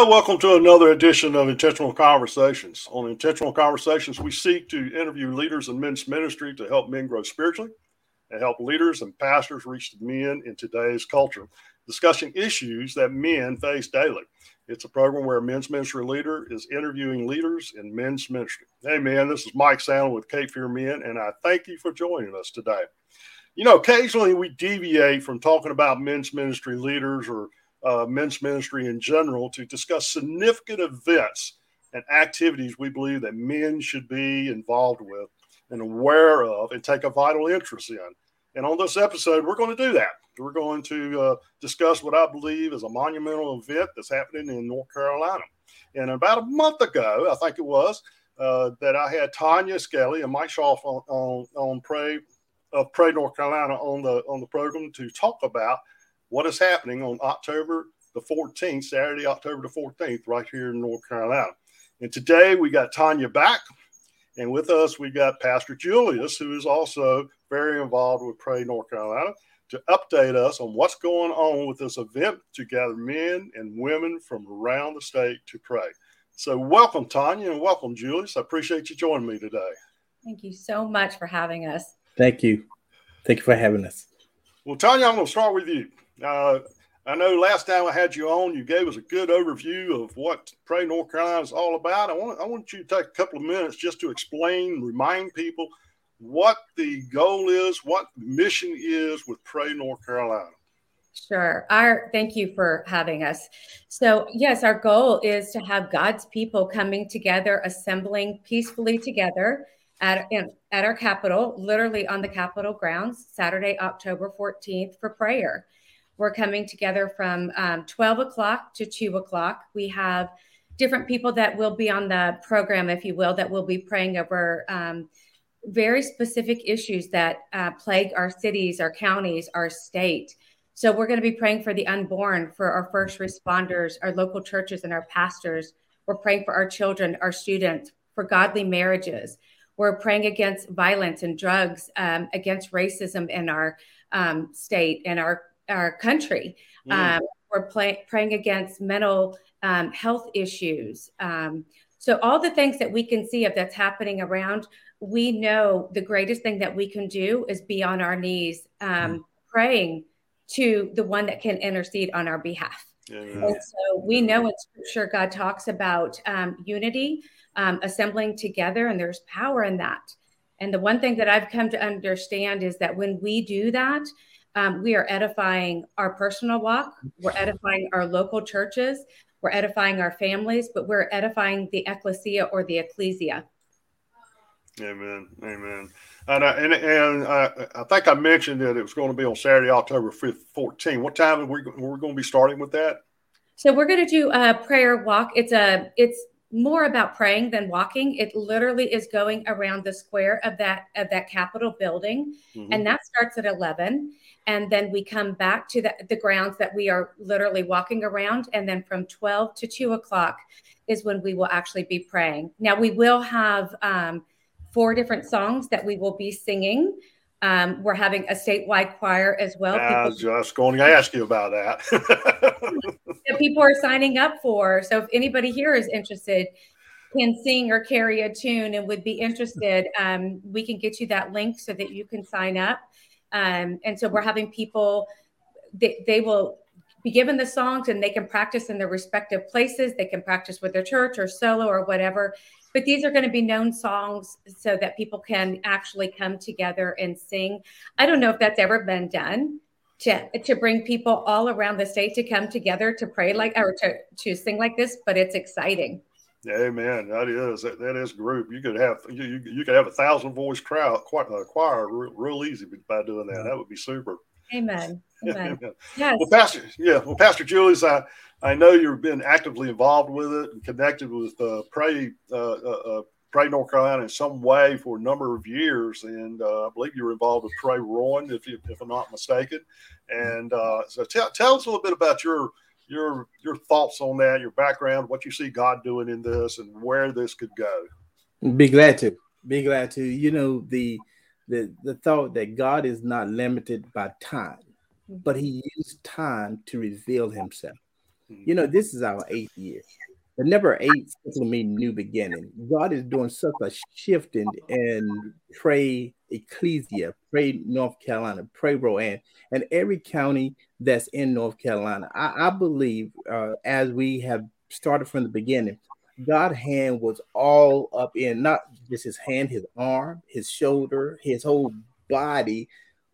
Well, welcome to another edition of Intentional Conversations. On Intentional Conversations, we seek to interview leaders in men's ministry to help men grow spiritually and help leaders and pastors reach the men in today's culture, discussing issues that men face daily. It's a program where a men's ministry leader is interviewing leaders in men's ministry. Hey, man, this is Mike Sandlin with Cape Fear Men, and I thank you for joining us today. You know, occasionally we deviate from talking about men's ministry leaders or uh, men's ministry in general to discuss significant events and activities we believe that men should be involved with and aware of and take a vital interest in. And on this episode, we're going to do that. We're going to uh, discuss what I believe is a monumental event that's happening in North Carolina. And about a month ago, I think it was, uh, that I had Tonya Skelly and Mike Schauf on, on, on Pray of Pray North Carolina on the on the program to talk about what is happening on October the 14th, Saturday, October the 14th, right here in North Carolina. And today we got Tonya back, and with us we got Pastor Julius, who is also very involved with Pray North Carolina, to update us on what's going on with this event to gather men and women from around the state to pray. So, welcome, Tonya, and welcome, Julius. I appreciate you joining me today. Thank you so much for having us. Thank you. Thank you for having us. Well, Tonya, I'm going to start with you. Uh, I know last time I had you on, you gave us a good overview of what Pray North Carolina is all about. I want, I want you to take a couple of minutes just to explain, remind people what the goal is, what the mission is with Pray North Carolina. Sure. Our thank you for having us. So, yes, our goal is to have God's people coming together, assembling peacefully together at, at our Capitol, literally on the Capitol grounds, Saturday, October 14th for prayer. We're coming together from um, 12 o'clock to 2 o'clock. We have different people that will be on the program, if you will, that will be praying over um, very specific issues that uh, plague our cities, our counties, our state. So we're going to be praying for the unborn, for our first responders, our local churches, and our pastors. We're praying for our children, our students, for godly marriages. We're praying against violence and drugs, um, against racism in our um, state and our our country. Mm. Um, we're play, praying against mental um, health issues. Um, so all the things that we can see of that's happening around, we know the greatest thing that we can do is be on our knees um, mm. praying to the one that can intercede on our behalf. Yeah. And so we know in scripture God talks about um, unity, um, assembling together, and there's power in that. And the one thing that I've come to understand is that when we do that, um, we are edifying our personal walk, we're edifying our local churches, we're edifying our families, but we're edifying the ecclesia or the ecclesia. Amen. Amen. And, I, and, and I, I think I mentioned that it was going to be on Saturday, October 5th, 14. What time are we, we're going to be starting with that? So we're going to do a prayer walk. It's a, it's more about praying than walking. It literally is going around the square of that, of that Capitol building. Mm-hmm. And that starts at 11 and then we come back to the, the grounds that we are literally walking around and then from 12 to 2 o'clock is when we will actually be praying now we will have um, four different songs that we will be singing um, we're having a statewide choir as well. I was just going to ask you about that. that people are signing up for. So if anybody here is interested, can sing or carry a tune and would be interested, um, we can get you that link so that you can sign up. Um, and so we're having people, they, they will be given the songs and they can practice in their respective places. They can practice with their church or solo or whatever. But these are going to be known songs so that people can actually come together and sing. I don't know if that's ever been done to, to bring people all around the state to come together to pray like or to, to sing like this, but it's exciting. Amen. That is that, that is group. You could have you, you, you could have a thousand voice crowd choir, uh, choir real, real, easy by doing that. That would be super. Amen. Amen. yes. Well, Pastor, yeah. Well, Pastor Julius, I I know you've been actively involved with it and connected with uh, Pray uh, uh, uh, Pray North Carolina in some way for a number of years, and uh, I believe you were involved with Pray Rowan, if you, if I'm not mistaken. And uh, so, tell tell us a little bit about your your your thoughts on that, your background, what you see God doing in this, and where this could go. Be glad to. Be glad to. You know the the the thought that God is not limited by time, but He used time to reveal Himself. You know, this is our eighth year. The number eight simply means new beginning. God is doing such a shifting in pray Ecclesia, pray North Carolina, pray Rowan, and every county that's in North Carolina. I, I believe uh, as we have started from the beginning, God hand was all up in not just his hand, his arm, his shoulder, his whole body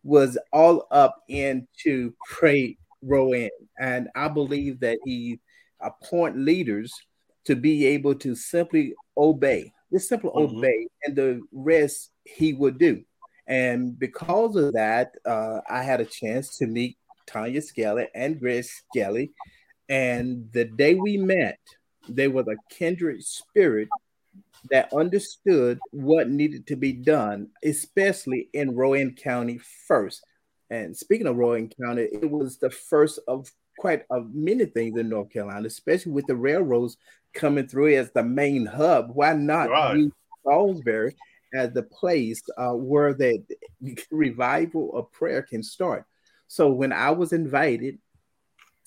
was all up into pray Rowan. And I believe that he appoint leaders to be able to simply obey, just simply mm-hmm. obey, and the rest he would do. And because of that, uh, I had a chance to meet Tonya Skelly and Grace Skelly. And the day we met, they were a kindred spirit that understood what needed to be done, especially in Rowan County first. And speaking of Rowan County, it was the first of quite a many things in North Carolina, especially with the railroads coming through as the main hub. Why not right. use Salisbury as the place uh, where the revival of prayer can start? So when I was invited,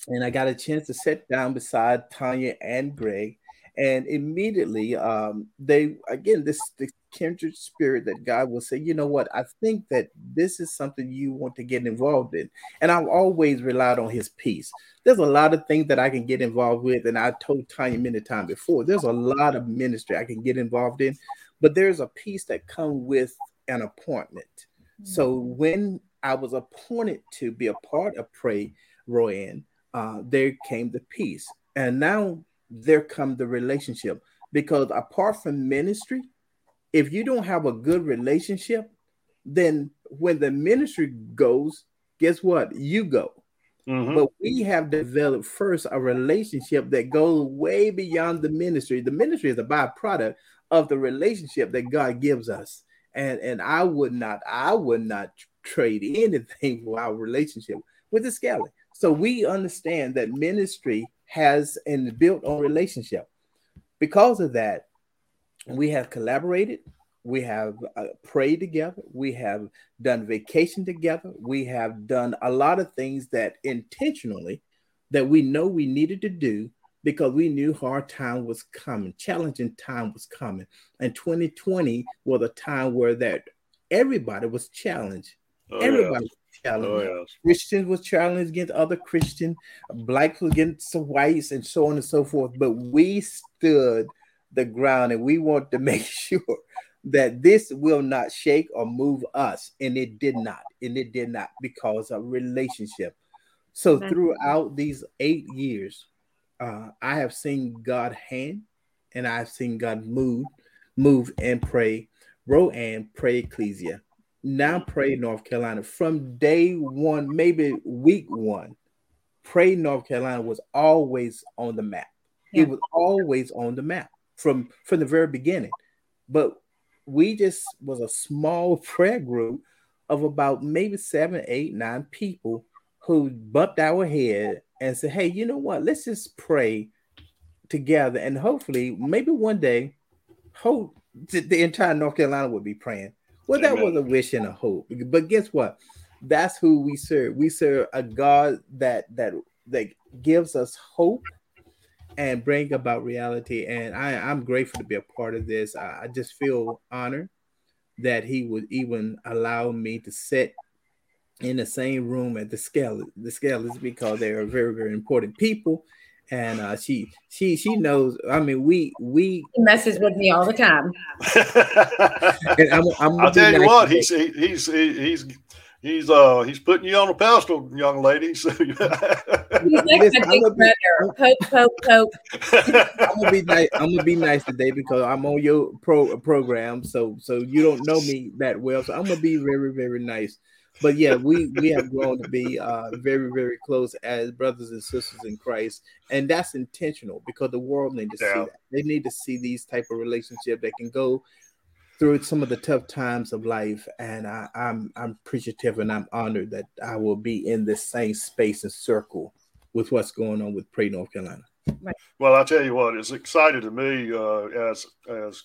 and I got a chance to sit down beside Tonya and Greg, and immediately um, they again this the kindred spirit that God will say, you know what, I think that this is something you want to get involved in, and I've always relied on His peace. There's a lot of things that I can get involved with, and I told Tonya many times before. There's a lot of ministry I can get involved in, but there's a peace that comes with an appointment. Mm-hmm. So when I was appointed to be a part of Pray Rowan, uh, there came the peace. And now there come the relationship. Because apart from ministry, if you don't have a good relationship, then when the ministry goes, guess what? You go. Mm-hmm. But we have developed first a relationship that goes way beyond the ministry. The ministry is a byproduct of the relationship that God gives us. And and I would not, I would not trade anything for our relationship with the Skelly. So we understand that ministry has and built on relationship. Because of that, we have collaborated, we have uh, prayed together, we have done vacation together, we have done a lot of things that intentionally that we know we needed to do because we knew hard time was coming, challenging time was coming. And 2020 was a time where that everybody was challenged. Oh, everybody yeah. Oh, yes. Christians was challenged against other Christian, blacks against whites, and so on and so forth. But we stood the ground, and we want to make sure that this will not shake or move us, and it did not, and it did not because of relationship. So throughout these eight years, uh, I have seen God hand, and I've seen God move, move and pray, Rowan pray ecclesia now pray North Carolina from day one, maybe week one. Pray North Carolina was always on the map. Yeah. It was always on the map from from the very beginning. But we just was a small prayer group of about maybe seven, eight, nine people who bumped our head and said, "Hey, you know what? Let's just pray together, and hopefully, maybe one day, hope the entire North Carolina would be praying." Well, that Amen. was a wish and a hope. But guess what? That's who we serve. We serve a God that that that gives us hope and bring about reality. And I, I'm grateful to be a part of this. I, I just feel honored that he would even allow me to sit in the same room at the Skelly. The Skelly is because they are very, very important people and uh, she she she knows. I mean, we we he messes with me all the time. I'm, I'm I'll tell you what, he's he's he's he's uh he's putting you on a pedestal, young lady. So he's like Listen, big brother. Pope, pope, pope. I'm gonna be nice. I'm gonna be nice today because I'm on your pro program. So so you don't know me that well. So I'm gonna be very very nice but yeah, we we have grown to be uh, very very close as brothers and sisters in Christ, and that's intentional because the world need to yeah. see that. They need to see these type of relationship that can go through some of the tough times of life. And I, I'm I'm appreciative and I'm honored that I will be in this same space and circle with what's going on with Pray North Carolina. Right. Well, I tell you what, it's exciting to me uh, as as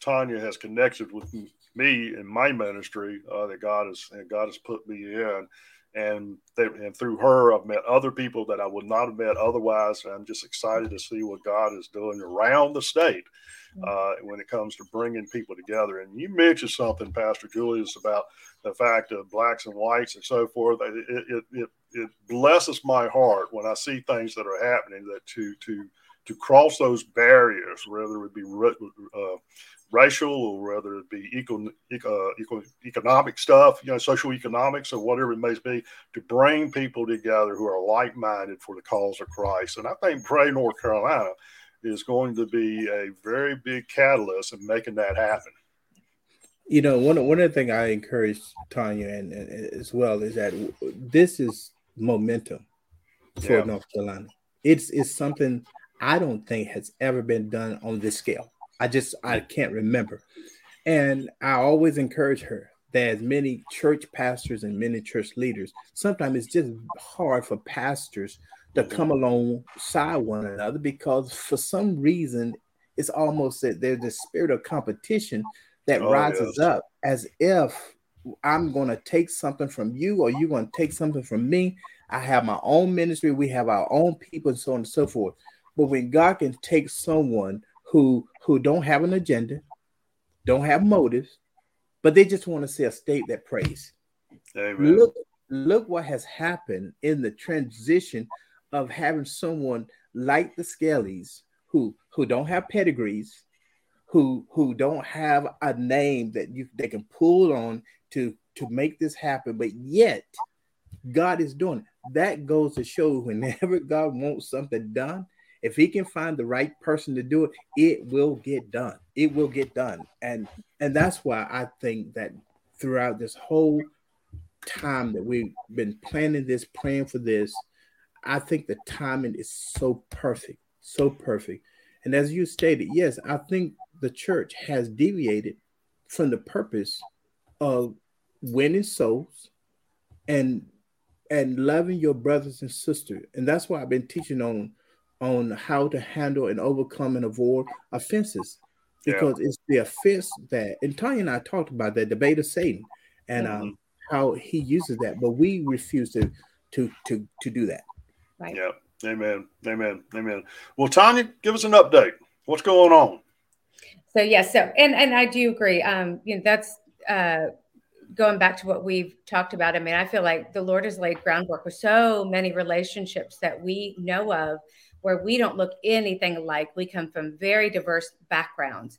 Tonya has connected with me in my ministry uh, that God has God has put me in, and they, and through her, I've met other people that I would not have met otherwise. And I'm just excited to see what God is doing around the state mm. uh, when it comes to bringing people together. And you mentioned something, Pastor Julius, about the fact of blacks and whites and so forth. It, it, it, it blesses my heart when I see things that are happening that to to to cross those barriers, whether it be uh, racial or whether it be eco, eco, eco, economic stuff, you know, social economics or whatever it may be, to bring people together who are like minded for the cause of Christ. And I think Pray North Carolina is going to be a very big catalyst in making that happen. You know, one one of the things I encourage Tonya and, and, as well is that this is momentum for yeah. North Carolina. It's it's something I don't think has ever been done on this scale. I just I can't remember. And I always encourage her that as many church pastors and many church leaders, sometimes it's just hard for pastors to come alongside one another because for some reason it's almost that there's a spirit of competition that oh, rises yes. up as if I'm going to take something from you or you're going to take something from me. I have my own ministry, we have our own people, and so on and so forth. But when God can take someone who who don't have an agenda, don't have motives, but they just want to see a state that prays. Amen. Look, look what has happened in the transition of having someone like the Skellys who who don't have pedigrees, who who don't have a name that you they can pull on to to make this happen, but yet God is doing it. That goes to show whenever God wants something done, if he can find the right person to do it, it will get done. It will get done. And and that's why I think that throughout this whole time that we've been planning this, praying for this, I think the timing is so perfect, so perfect. And as you stated, yes, I think the church has deviated from the purpose of winning souls and and loving your brothers and sisters. And that's why I've been teaching on on how to handle and overcome and avoid offenses because yeah. it's the offense that and Tonya and I talked about that the bait of Satan and um, mm-hmm. um, how he uses that, but we refuse to to to to do that. Right. Yeah. Amen. Amen. Amen. Well, Tonya, give us an update. What's going on? So yes, yeah, so and and I do agree. Um, you know, that's uh going back to what we've talked about. I mean, I feel like the Lord has laid groundwork with so many relationships that we know of where we don't look anything alike. We come from very diverse backgrounds.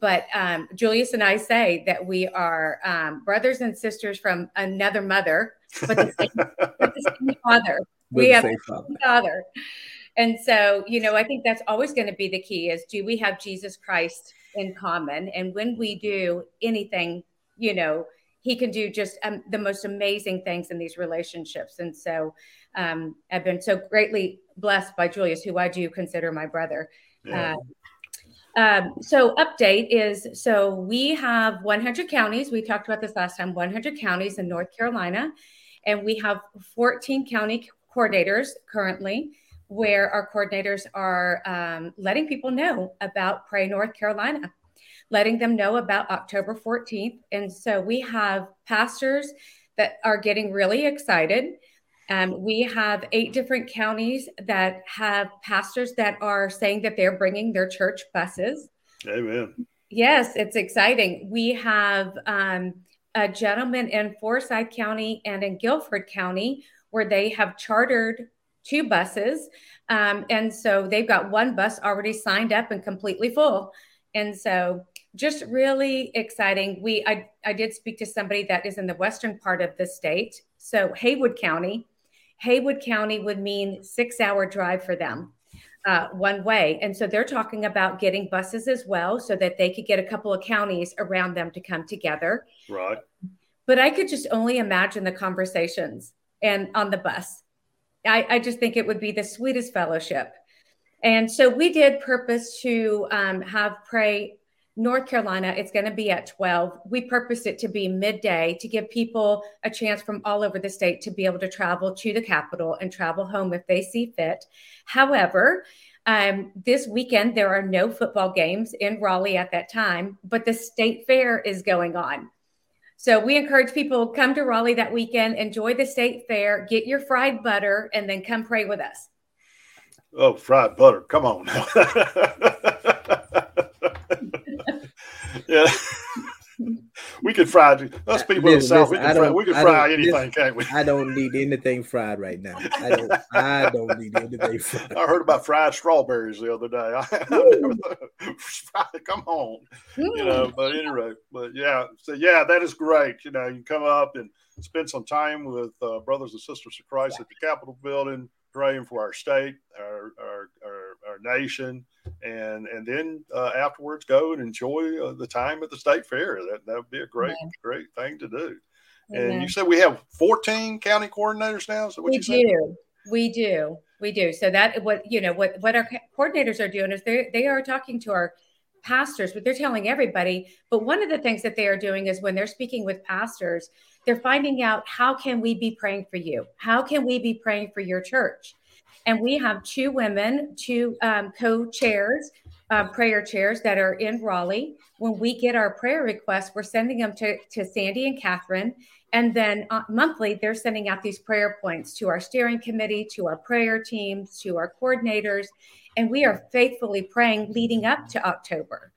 But um, Julius and I say that we are um, brothers and sisters from another mother, but the same, but the same father. we have the same father. And so, you know, I think that's always going to be the key is do we have Jesus Christ in common? And when we do anything, you know, he can do just um, the most amazing things in these relationships. And so um, I've been so greatly blessed by Julius, who I do consider my brother. Yeah. Uh, um, so update is so we have 100 counties. We talked about this last time. 100 counties in North Carolina, and we have 14 county coordinators currently, where our coordinators are um, letting people know about Pray North Carolina, letting them know about October 14th. And so we have pastors that are getting really excited. Um, we have eight different counties that have pastors that are saying that they're bringing their church buses. Amen. Yes, it's exciting. We have um, a gentleman in Forsyth County and in Guilford County where they have chartered two buses. Um, and so they've got one bus already signed up and completely full. And so just really exciting. We I, I did speak to somebody that is in the western part of the state. So Haywood County Haywood County would mean six hour drive for them uh, one way. And so they're talking about getting buses as well so that they could get a couple of counties around them to come together. Right. But I could just only imagine the conversations and on the bus. I, I just think it would be the sweetest fellowship. And so we did purpose to um, have pray North Carolina, it's going to be at 12. We purposed it to be midday to give people a chance from all over the state to be able to travel to the capital and travel home if they see fit. However, um, this weekend, there are no football games in Raleigh at that time, but the state fair is going on. So we encourage people come to Raleigh that weekend, enjoy the state fair, get your fried butter, and then come pray with us. Oh, fried butter! Come on now. yeah we could fry us people listen, in the south. we can fry, we can fry anything, listen, can't we? I don't need anything fried right now. I don't. I don't need anything fried. I heard about fried strawberries the other day. come on, you know. But anyway, but yeah, so yeah, that is great. You know, you come up and spend some time with uh, brothers and sisters of Christ at the Capitol building, praying for our state, our our, our, our nation and and then uh, afterwards go and enjoy uh, the time at the state fair. That that would be a great great thing to do. And you said we have 14 county coordinators now. So what we you do. We do. We do. So that what you know what what our coordinators are doing is they they are talking to our pastors, but they're telling everybody. But one of the things that they are doing is when they're speaking with pastors, they're finding out how can we be praying for you? How can we be praying for your church? And we have two women, two um, co chairs, uh, prayer chairs that are in Raleigh. When we get our prayer requests, we're sending them to, to Sandy and Catherine. And then uh, monthly, they're sending out these prayer points to our steering committee, to our prayer teams, to our coordinators. And we are faithfully praying leading up to October.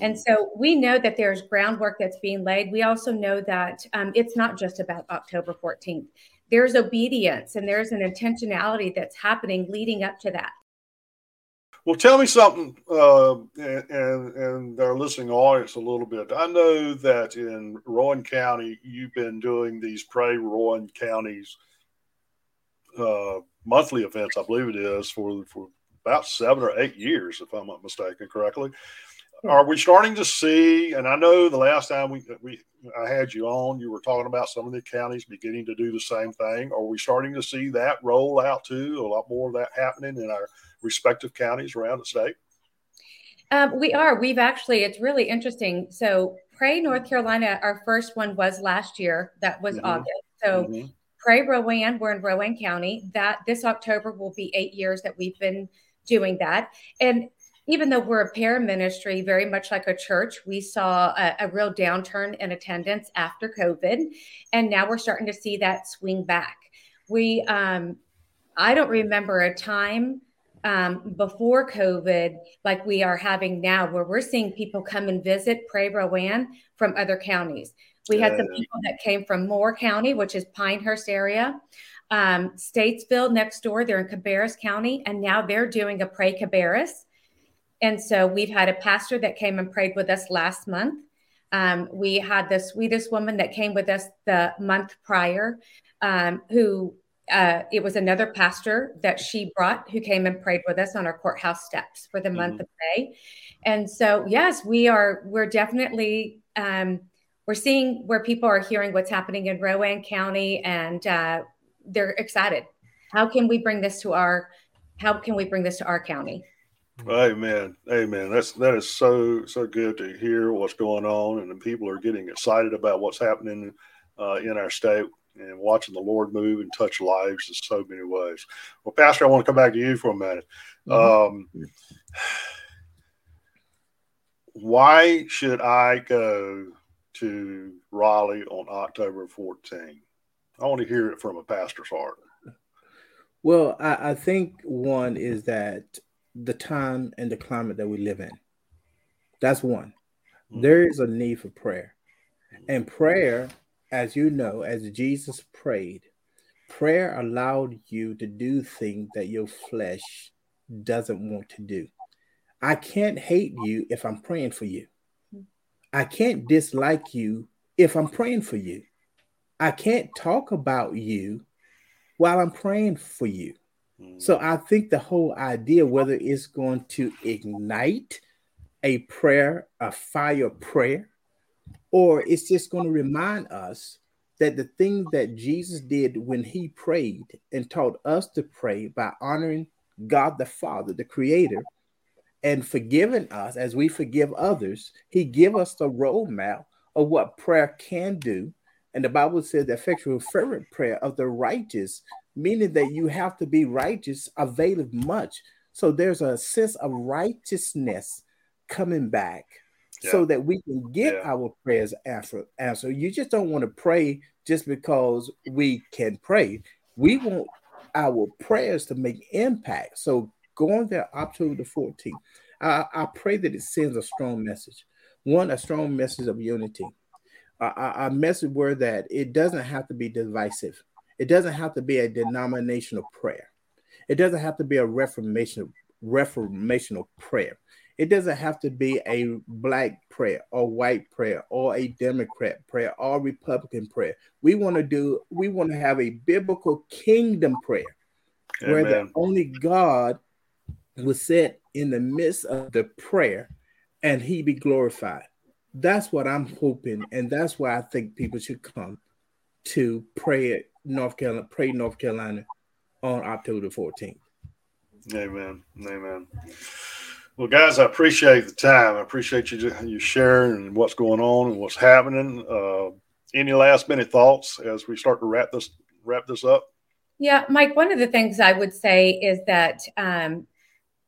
And so we know that there's groundwork that's being laid. We also know that um, it's not just about October 14th there's obedience and there's an intentionality that's happening leading up to that. Well, tell me something, uh, and, and, our listening audience a little bit. I know that in Rowan County, you've been doing these Pray Rowan Counties uh, monthly events, I believe it is, for for about seven or eight years, if I'm not mistaken correctly. Are we starting to see? And I know the last time we we I had you on, you were talking about some of the counties beginning to do the same thing. Are we starting to see that roll out too? A lot more of that happening in our respective counties around the state. Um, we are. We've actually. It's really interesting. So, Pray North Carolina. Our first one was last year. That was mm-hmm. August. So. Mm-hmm. Pray Rowan, we're in Rowan County. That this October will be eight years that we've been doing that. And even though we're a para ministry, very much like a church, we saw a, a, real downturn in attendance after COVID, and now we're starting to see that swing back. We, um, I don't remember a time um, before COVID like we are having now, where we're seeing people come and visit Pray Rowan from other counties. We had some people that came from Moore County, which is Pinehurst area. Um, Statesville next door, they're in Cabarrus County, and now they're doing a Pray Cabarrus and so we've had a pastor that came and prayed with us last month. Um, we had the sweetest woman that came with us the month prior, um, who uh, it was another pastor that she brought who came and prayed with us on our courthouse steps for the month mm-hmm. of May. And so, yes, we are. We're definitely um, we're seeing where people are hearing what's happening in Rowan County, and uh, they're excited. How can we bring this to our? How can we bring this to our county? Amen. Amen. That's that is so so good to hear what's going on, and the people are getting excited about what's happening uh, in our state and watching the Lord move and touch lives in so many ways. Well, Pastor, I want to come back to you for a minute. Mm-hmm. Um, why should I go to Raleigh on October 14? I want to hear it from a pastor's heart. Well, I, I think one is that the time and the climate that we live in. That's one. Mm-hmm. There is a need for prayer. And prayer, as you know, as Jesus prayed, prayer allowed you to do things that your flesh doesn't want to do. I can't hate you if I'm praying for you. I can't dislike you if I'm praying for you. I can't talk about you while I'm praying for you. So I think the whole idea, whether it's going to ignite a prayer, a fire prayer, or it's just going to remind us that the things that Jesus did when he prayed and taught us to pray by honoring God the Father, the Creator, and forgiving us as we forgive others, he give us the roadmap of what prayer can do. And the Bible says the effectual fervent prayer of the righteous meaning that you have to be righteous, availeth much. So there's a sense of righteousness coming back yeah. so that we can get yeah. our prayers answered. Answer. You just don't want to pray just because we can pray. We want our prayers to make impact. So going there October the 14th, I, I pray that it sends a strong message. One, a strong message of unity. A, a message where that it doesn't have to be divisive. It doesn't have to be a denominational prayer. It doesn't have to be a reformation reformational prayer. It doesn't have to be a black prayer or white prayer or a Democrat prayer or Republican prayer. We want to do, we want to have a biblical kingdom prayer Amen. where the only God was set in the midst of the prayer and he be glorified. That's what I'm hoping, and that's why I think people should come to pray North Carolina, pray North Carolina on October 14th. Amen. Amen. Well, guys, I appreciate the time. I appreciate you you sharing and what's going on and what's happening. Uh, any last minute thoughts as we start to wrap this wrap this up? Yeah, Mike. One of the things I would say is that um,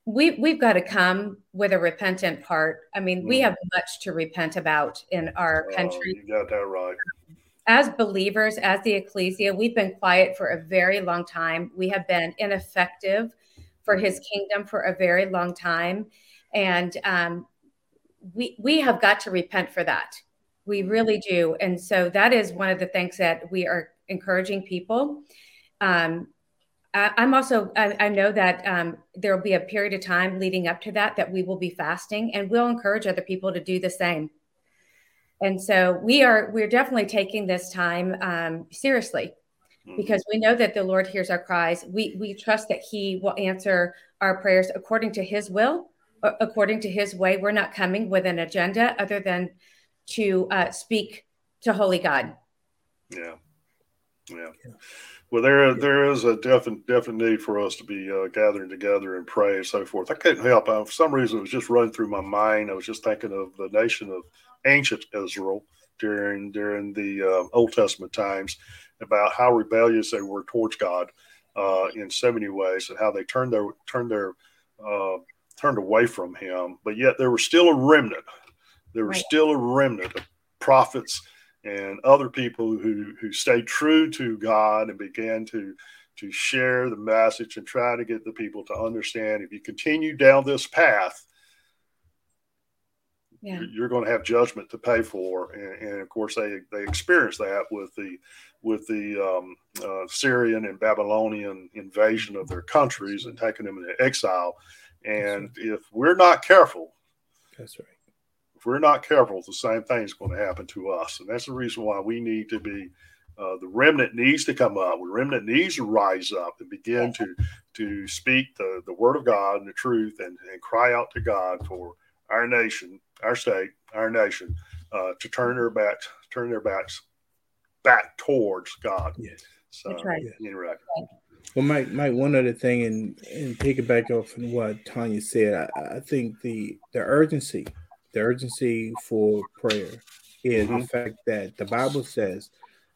we we've got to come with a repentant heart. I mean, mm. we have much to repent about in our country. you got that right. As believers, as the ecclesia, we've been quiet for a very long time. We have been ineffective for his kingdom for a very long time. And um, we, we have got to repent for that. We really do. And so that is one of the things that we are encouraging people. Um, I, am also, I, I, know that um, there will be a period of time leading up to that that we will be fasting and we'll encourage other people to do the same. And so we are, we're definitely taking this time um, seriously Mm-hmm. because we know that the Lord hears our cries. We we trust that He will answer our prayers according to His will, according to His way. We're not coming with an agenda other than to uh, speak to Holy God. Yeah, yeah. Well, there there is a definite definite need for us to be uh, gathering together and pray and so forth. I couldn't help. Uh, for some reason, it was just running through my mind. I was just thinking of the nation of ancient Israel during during the uh, Old Testament times, about how rebellious they were towards God uh, in so many ways, and how they turned their turned their uh, turned away from Him. But yet there was still a remnant. There was right. still a remnant of prophets and other people who who stayed true to God and began to to share the message and try to get the people to understand. If you continue down this path, yeah. you're going to have judgment to pay for. And, and, of course, they they experienced that with the with the um, uh, Syrian and Babylonian invasion of their countries and taking them into exile. And right. if we're not careful, that's right. If we're not careful, the same thing is going to happen to us, and that's the reason why we need to be. Uh, the remnant needs to come up. The remnant needs to rise up and begin to to speak the, the word of God and the truth and, and cry out to God for our nation, our state, our nation, uh, to turn their backs, turn their backs back towards God. Yes. So, That's right. Well, Mike, Mike, one other thing, and and take it back off of what Tonya said, I, I, think the the urgency, the urgency for prayer is mm-hmm. the fact that the Bible says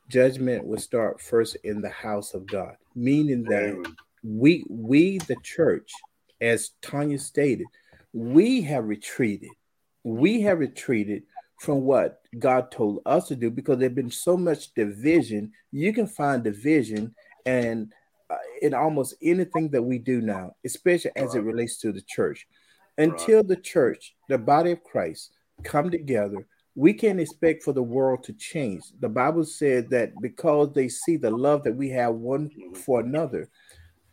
judgment will start first in the house of God, meaning that we we the church, as Tonya stated, we have retreated. We have retreated from what God told us to do because there's been so much division. You can find division and uh, in almost anything that we do now, especially as it relates to the church. Until the church, the body of Christ, come together, we can't expect for the world to change. The Bible said that because they see the love that we have one mm-hmm. for another,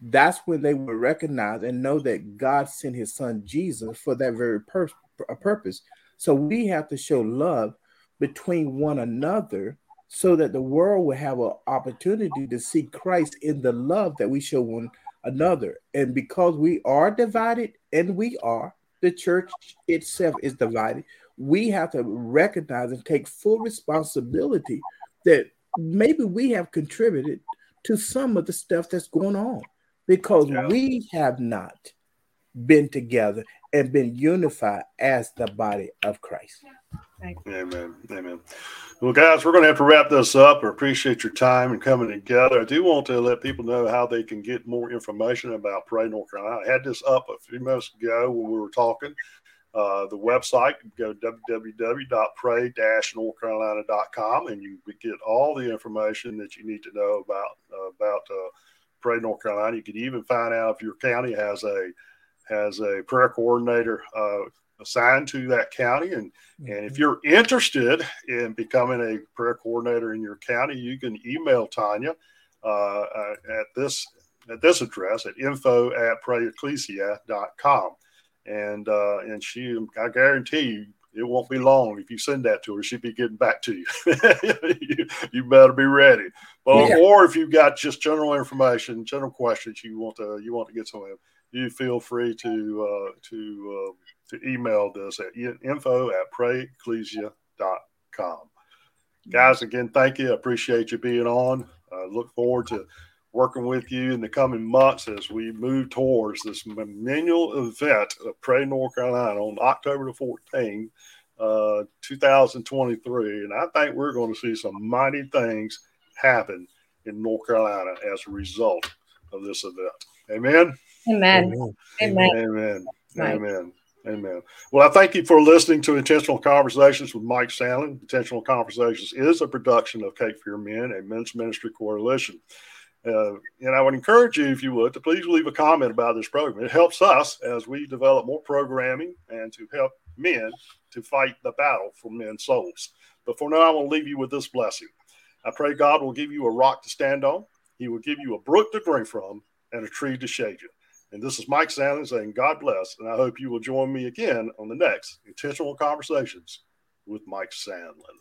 that's when they will recognize and know that God sent his son Jesus for that very pur- purpose. So we have to show love between one another so that the world will have an opportunity to see Christ in the love that we show one another. And because we are divided, and we are, the church itself is divided, we have to recognize and take full responsibility that maybe we have contributed to some of the stuff that's going on because yeah. we have not been together and been unified as the body of Christ. Amen. Amen. Well, guys, we're going to have to wrap this up. I appreciate your time and coming together. I do want to let people know how they can get more information about Pray North Carolina. I had this up a few minutes ago when we were talking. uh, the website, go www.pray-northcarolina.com, and you get all the information that you need to know about uh, about uh, Pray North Carolina. You can even find out if your county has a has a prayer coordinator uh, assigned to that county, and mm-hmm. and if mm-hmm. you're interested in becoming a prayer coordinator in your county, you can email Tonya uh, at this at this address at info at prayecclesia.com and uh, and she, I guarantee you, it won't be long if you send that to her. She'll be getting back to you. you, you, better be ready. Well, yeah. Or if you've got just general information, general questions you want to you want to get some of, you feel free to uh, to uh, to email this at info at prayecclesia.com. Guys, again, thank you. I appreciate you being on. I look forward to working with you in the coming months as we move towards this manual event of Pray North Carolina on October the 14th, uh, 2023. And I think we're going to see some mighty things happen in North Carolina as a result of this event. Amen. Amen. Amen. Amen. Right. Amen. Amen. Well, I thank you for listening to Intentional Conversations with Mike Sandlin. Intentional Conversations is a production of Cape Fear Men, a men's ministry coalition. Uh, and I would encourage you, if you would, to please leave a comment about this program. It helps us as we develop more programming and to help men to fight the battle for men's souls. But for now, I want to leave you with this blessing. I pray God will give you a rock to stand on, He will give you a brook to drink from, and a tree to shade you. And this is Mike Sandlin saying, God bless. And I hope you will join me again on the next Intentional Conversations with Mike Sandlin.